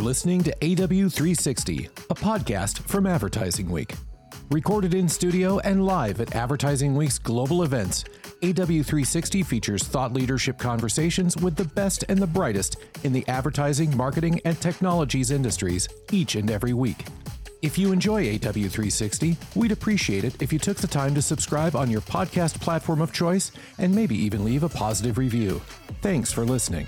You're listening to AW360, a podcast from Advertising Week. Recorded in studio and live at Advertising Week's global events, AW360 features thought leadership conversations with the best and the brightest in the advertising, marketing, and technologies industries each and every week. If you enjoy AW360, we'd appreciate it if you took the time to subscribe on your podcast platform of choice and maybe even leave a positive review. Thanks for listening.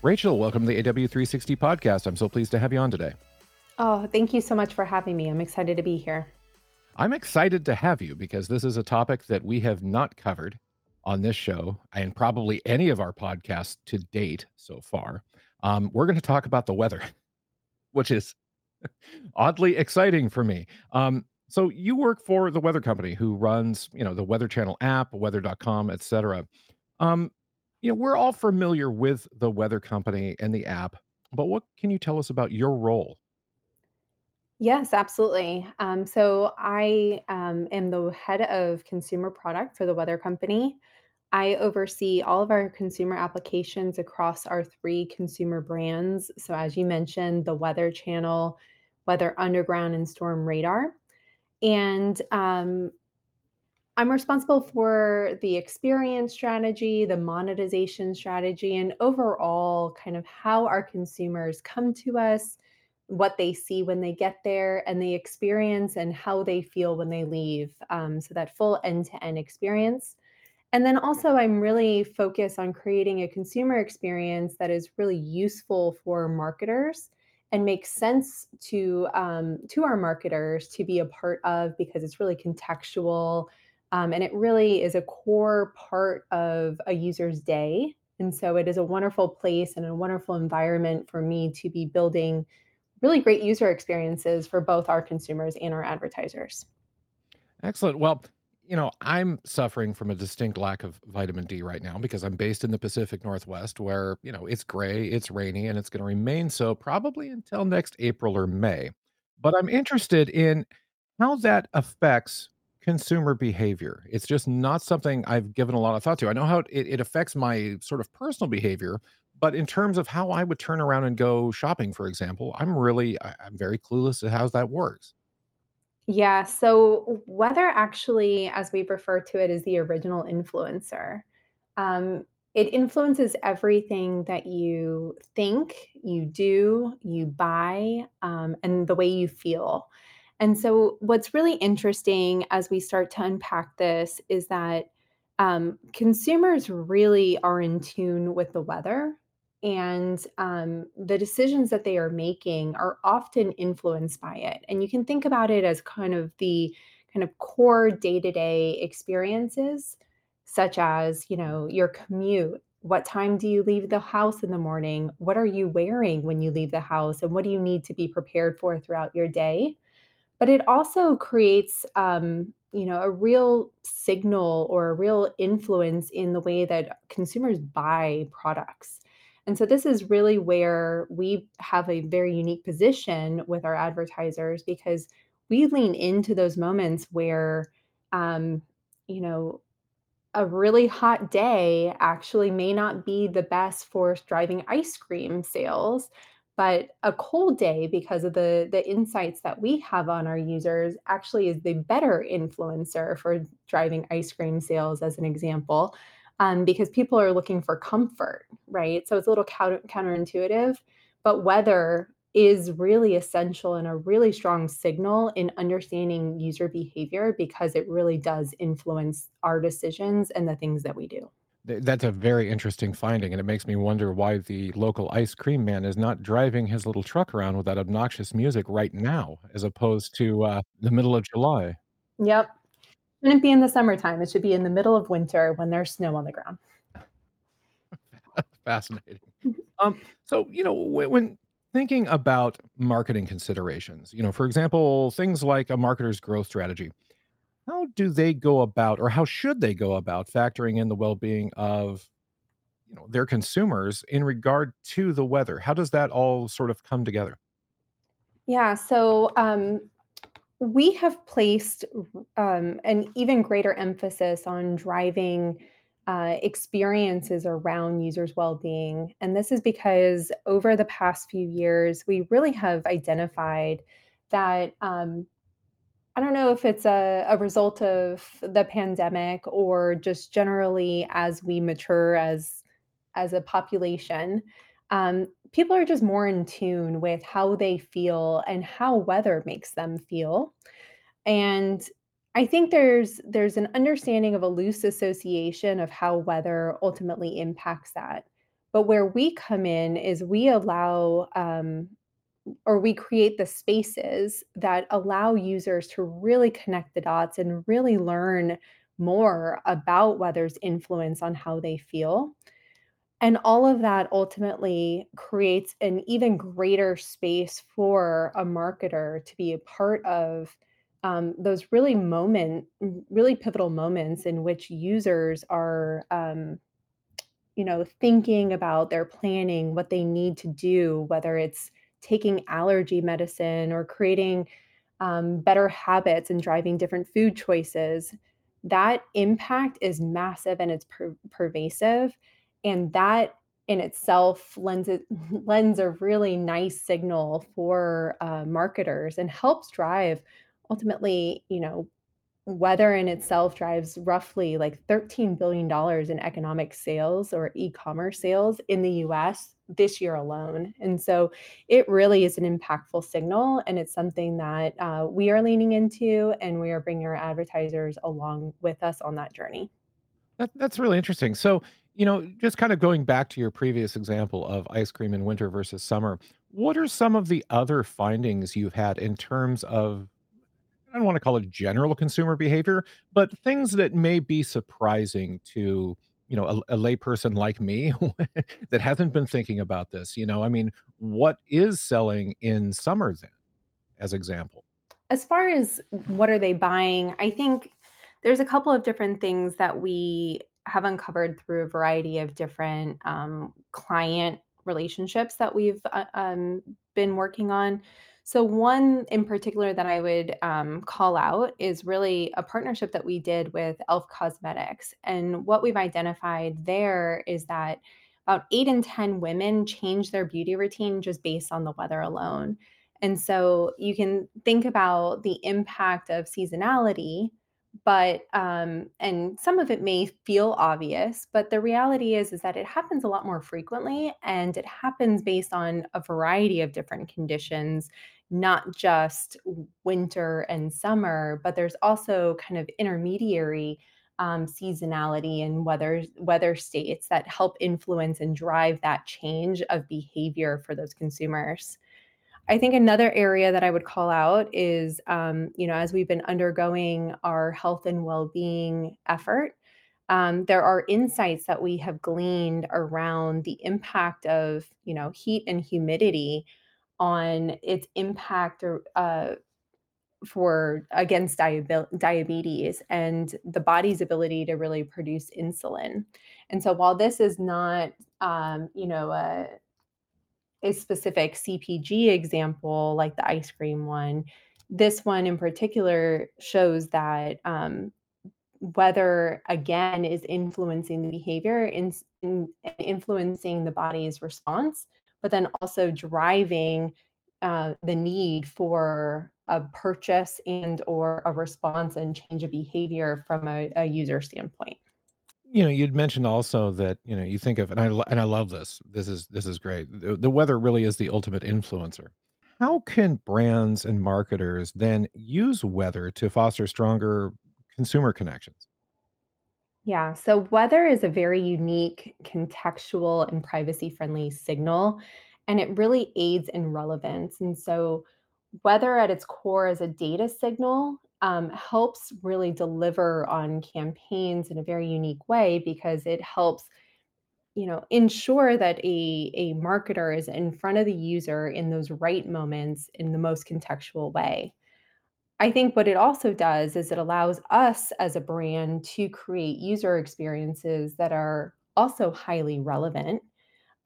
Rachel, welcome to the AW360 podcast. I'm so pleased to have you on today. Oh, thank you so much for having me. I'm excited to be here. I'm excited to have you because this is a topic that we have not covered on this show and probably any of our podcasts to date so far. Um, we're going to talk about the weather, which is oddly exciting for me. Um, so you work for the weather company who runs, you know, the Weather Channel app, weather.com, etc. Um, you know, we're all familiar with the weather company and the app, but what can you tell us about your role Yes, absolutely. Um, so I um, am the head of consumer product for the weather company. I oversee all of our consumer applications across our three consumer brands. So, as you mentioned, the Weather Channel, Weather Underground, and Storm Radar. And um, I'm responsible for the experience strategy, the monetization strategy, and overall kind of how our consumers come to us what they see when they get there and the experience and how they feel when they leave. Um, so that full end to end experience. And then also, I'm really focused on creating a consumer experience that is really useful for marketers and makes sense to um, to our marketers to be a part of because it's really contextual um, and it really is a core part of a user's day. And so it is a wonderful place and a wonderful environment for me to be building really great user experiences for both our consumers and our advertisers. Excellent. Well, you know, I'm suffering from a distinct lack of vitamin D right now because I'm based in the Pacific Northwest where, you know, it's gray, it's rainy, and it's going to remain so probably until next April or May. But I'm interested in how that affects consumer behavior. It's just not something I've given a lot of thought to. I know how it, it affects my sort of personal behavior, but in terms of how I would turn around and go shopping, for example, I'm really I, I'm very clueless to how that works. Yeah, so weather actually, as we refer to it, is the original influencer. Um, it influences everything that you think, you do, you buy, um, and the way you feel. And so, what's really interesting as we start to unpack this is that um, consumers really are in tune with the weather and um, the decisions that they are making are often influenced by it. And you can think about it as kind of the kind of core day-to-day experiences such as you know your commute. What time do you leave the house in the morning? What are you wearing when you leave the house? And what do you need to be prepared for throughout your day but it also creates um, you know a real signal or a real influence in the way that consumers buy products. And so this is really where we have a very unique position with our advertisers because we lean into those moments where, um, you know, a really hot day actually may not be the best for driving ice cream sales, but a cold day because of the the insights that we have on our users actually is the better influencer for driving ice cream sales as an example um, because people are looking for comfort, right? So it's a little counter, counterintuitive, but weather is really essential and a really strong signal in understanding user behavior because it really does influence our decisions and the things that we do. That's a very interesting finding, and it makes me wonder why the local ice cream man is not driving his little truck around with that obnoxious music right now, as opposed to uh, the middle of July. Yep. Shouldn't be in the summertime. It should be in the middle of winter when there's snow on the ground. Fascinating. Um, so, you know, when, when thinking about marketing considerations, you know, for example, things like a marketer's growth strategy, how do they go about, or how should they go about factoring in the well-being of, you know, their consumers in regard to the weather? How does that all sort of come together? Yeah, so um, we have placed um, an even greater emphasis on driving uh, experiences around users' well-being, and this is because over the past few years, we really have identified that um, I don't know if it's a, a result of the pandemic or just generally as we mature as as a population, um, people are just more in tune with how they feel and how weather makes them feel. And I think there's there's an understanding of a loose association of how weather ultimately impacts that. But where we come in is we allow um, or we create the spaces that allow users to really connect the dots and really learn more about weather's influence on how they feel. And all of that ultimately creates an even greater space for a marketer to be a part of um, those really moment, really pivotal moments in which users are um, you know, thinking about their planning, what they need to do, whether it's taking allergy medicine or creating um, better habits and driving different food choices, that impact is massive and it's per- pervasive. And that in itself lends it lends a really nice signal for uh, marketers and helps drive ultimately, you know, Weather in itself drives roughly like $13 billion in economic sales or e-commerce sales in the US this year alone. And so it really is an impactful signal, and it's something that uh, we are leaning into, and we are bringing our advertisers along with us on that journey. That that's really interesting. So, you know, just kind of going back to your previous example of ice cream in winter versus summer, what are some of the other findings you've had in terms of I don't want to call it general consumer behavior, but things that may be surprising to, you know, a, a layperson like me that hasn't been thinking about this. You know, I mean, what is selling in summer then, as example? As far as what are they buying, I think there's a couple of different things that we have uncovered through a variety of different um, client relationships that we've uh, um, been working on. So, one in particular that I would um, call out is really a partnership that we did with Elf Cosmetics. And what we've identified there is that about eight in 10 women change their beauty routine just based on the weather alone. And so you can think about the impact of seasonality, but um, and some of it may feel obvious, but the reality is is that it happens a lot more frequently, and it happens based on a variety of different conditions, not just winter and summer, but there's also kind of intermediary um, seasonality and weather weather states that help influence and drive that change of behavior for those consumers. I think another area that I would call out is, um, you know, as we've been undergoing our health and well-being effort, um, there are insights that we have gleaned around the impact of, you know, heat and humidity on its impact or, uh, for against diabe- diabetes and the body's ability to really produce insulin. And so, while this is not, um, you know, a a specific CPG example, like the ice cream one, this one in particular shows that um, weather again is influencing the behavior in, in influencing the body's response, but then also driving uh, the need for a purchase and or a response and change of behavior from a, a user standpoint. You know, you'd mentioned also that, you know, you think of and I and I love this. This is this is great. The the weather really is the ultimate influencer. How can brands and marketers then use weather to foster stronger consumer connections? Yeah, so weather is a very unique, contextual, and privacy friendly signal, and it really aids in relevance. And so, weather at its core as a data signal um, helps really deliver on campaigns in a very unique way because it helps you know ensure that a, a marketer is in front of the user in those right moments in the most contextual way I think what it also does is it allows us as a brand to create user experiences that are also highly relevant.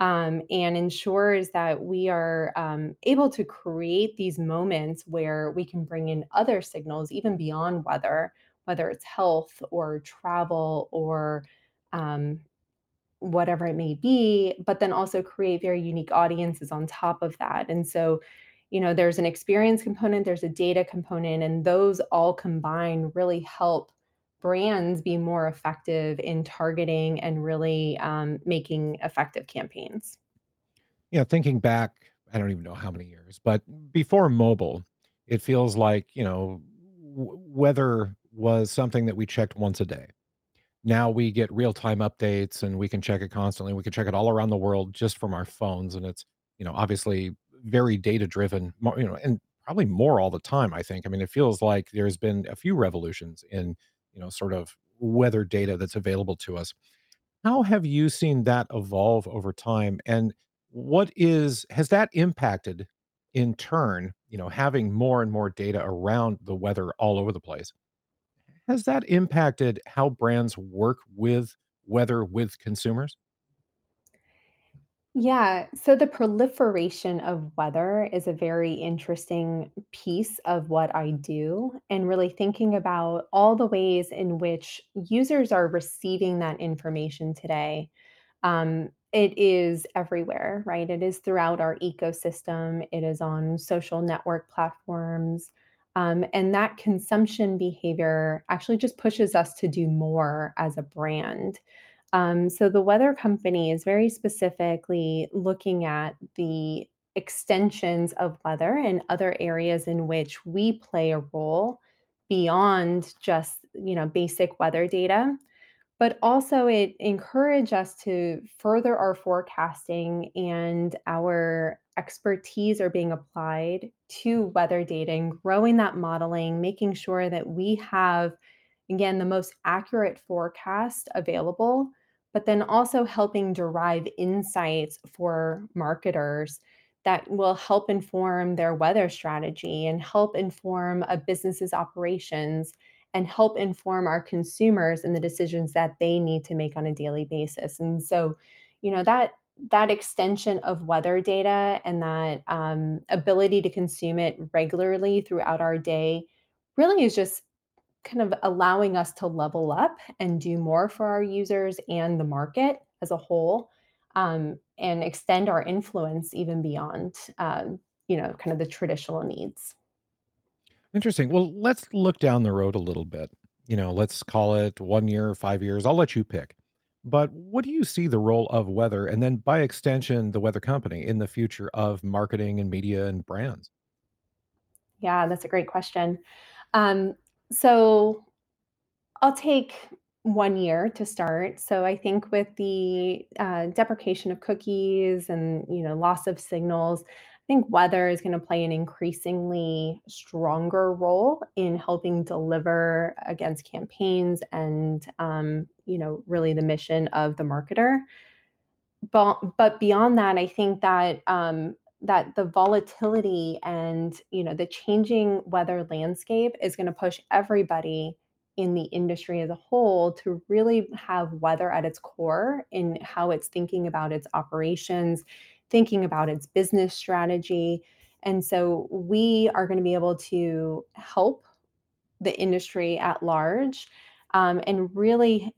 Um, and ensures that we are um, able to create these moments where we can bring in other signals, even beyond weather, whether it's health or travel or um, whatever it may be, but then also create very unique audiences on top of that. And so, you know, there's an experience component, there's a data component, and those all combined really help brands be more effective in targeting and really um, making effective campaigns. Yeah, thinking back, I don't even know how many years, but before mobile, it feels like, you know, w- weather was something that we checked once a day. Now we get real-time updates and we can check it constantly. We can check it all around the world just from our phones, and it's, you know, obviously very data driven, you know, and probably more all the time, I think. I mean, it feels like there's been a few revolutions in, you know, sort of weather data that's available to us. How have you seen that evolve over time? And what is has that impacted in turn, you know, having more and more data around the weather all over the place? Has that impacted how brands work with weather with consumers? Yeah, so the proliferation of weather is a very interesting piece of what I do, and really thinking about all the ways in which users are receiving that information today. Um, it is everywhere, right? It is throughout our ecosystem, it is on social network platforms. Um, and that consumption behavior actually just pushes us to do more as a brand. Um, so the weather company is very specifically looking at the extensions of weather and other areas in which we play a role beyond just you know basic weather data. But also it encourage us to further our forecasting and our expertise are being applied to weather data and growing that modeling making sure that we have again the most accurate forecast available but then also helping derive insights for marketers that will help inform their weather strategy and help inform a business's operations and help inform our consumers in the decisions that they need to make on a daily basis. And so, you know, that that extension of weather data and that um, ability to consume it regularly throughout our day really is just kind of allowing us to level up and do more for our users and the market as a whole um, and extend our influence even beyond um, you know kind of the traditional needs Interesting. Well, let's look down the road a little bit. You know, let's call it 1 year, 5 years. I'll let you pick. But what do you see the role of weather and then by extension the weather company in the future of marketing and media and brands? yeah that's a great question um, so I'll take 1 year to start. So I think with the, uh, deprecation of cookies and, you know, loss of signals, I think weather is gonna play an increasingly stronger role in helping deliver against campaigns and, um, you know, really the mission of the marketer. But but beyond that, I think that, um, that the volatility and, you know, the changing weather landscape is gonna push everybody in the industry as a whole to really have weather at its core in how it's thinking about its operations, thinking about its business strategy. And so we are gonna be able to help the industry at large, um, and really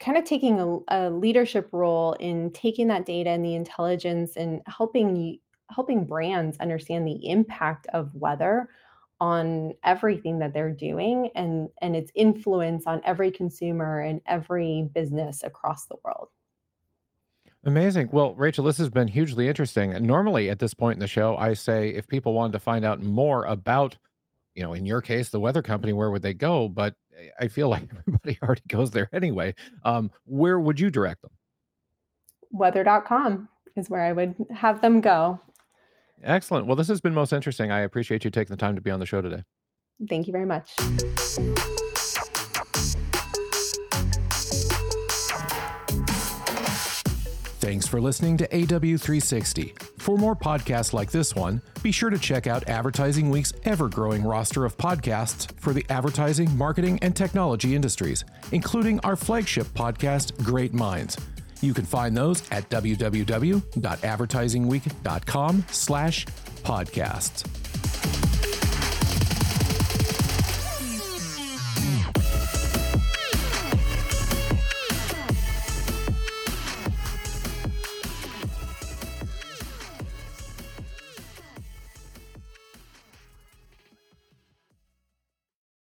kind of taking a, a leadership role in taking that data and the intelligence and helping helping brands understand the impact of weather on everything that they're doing and and its influence on every consumer and every business across the world. Amazing. Well, Rachel, this has been hugely interesting. And normally at this point in the show, I say if people wanted to find out more about, you know, in your case, the weather company, where would they go? But I I feel like everybody already goes there anyway. Um, where would you direct them? Weather.com is where I would have them go. Excellent. Well, this has been most interesting. I appreciate you taking the time to be on the show today. Thank you very much. Thanks for listening to AW360. For more podcasts like this one, be sure to check out Advertising Week's ever growing roster of podcasts for the advertising, marketing, and technology industries, including our flagship podcast, Great Minds. You can find those at www.advertisingweek.com slash podcasts.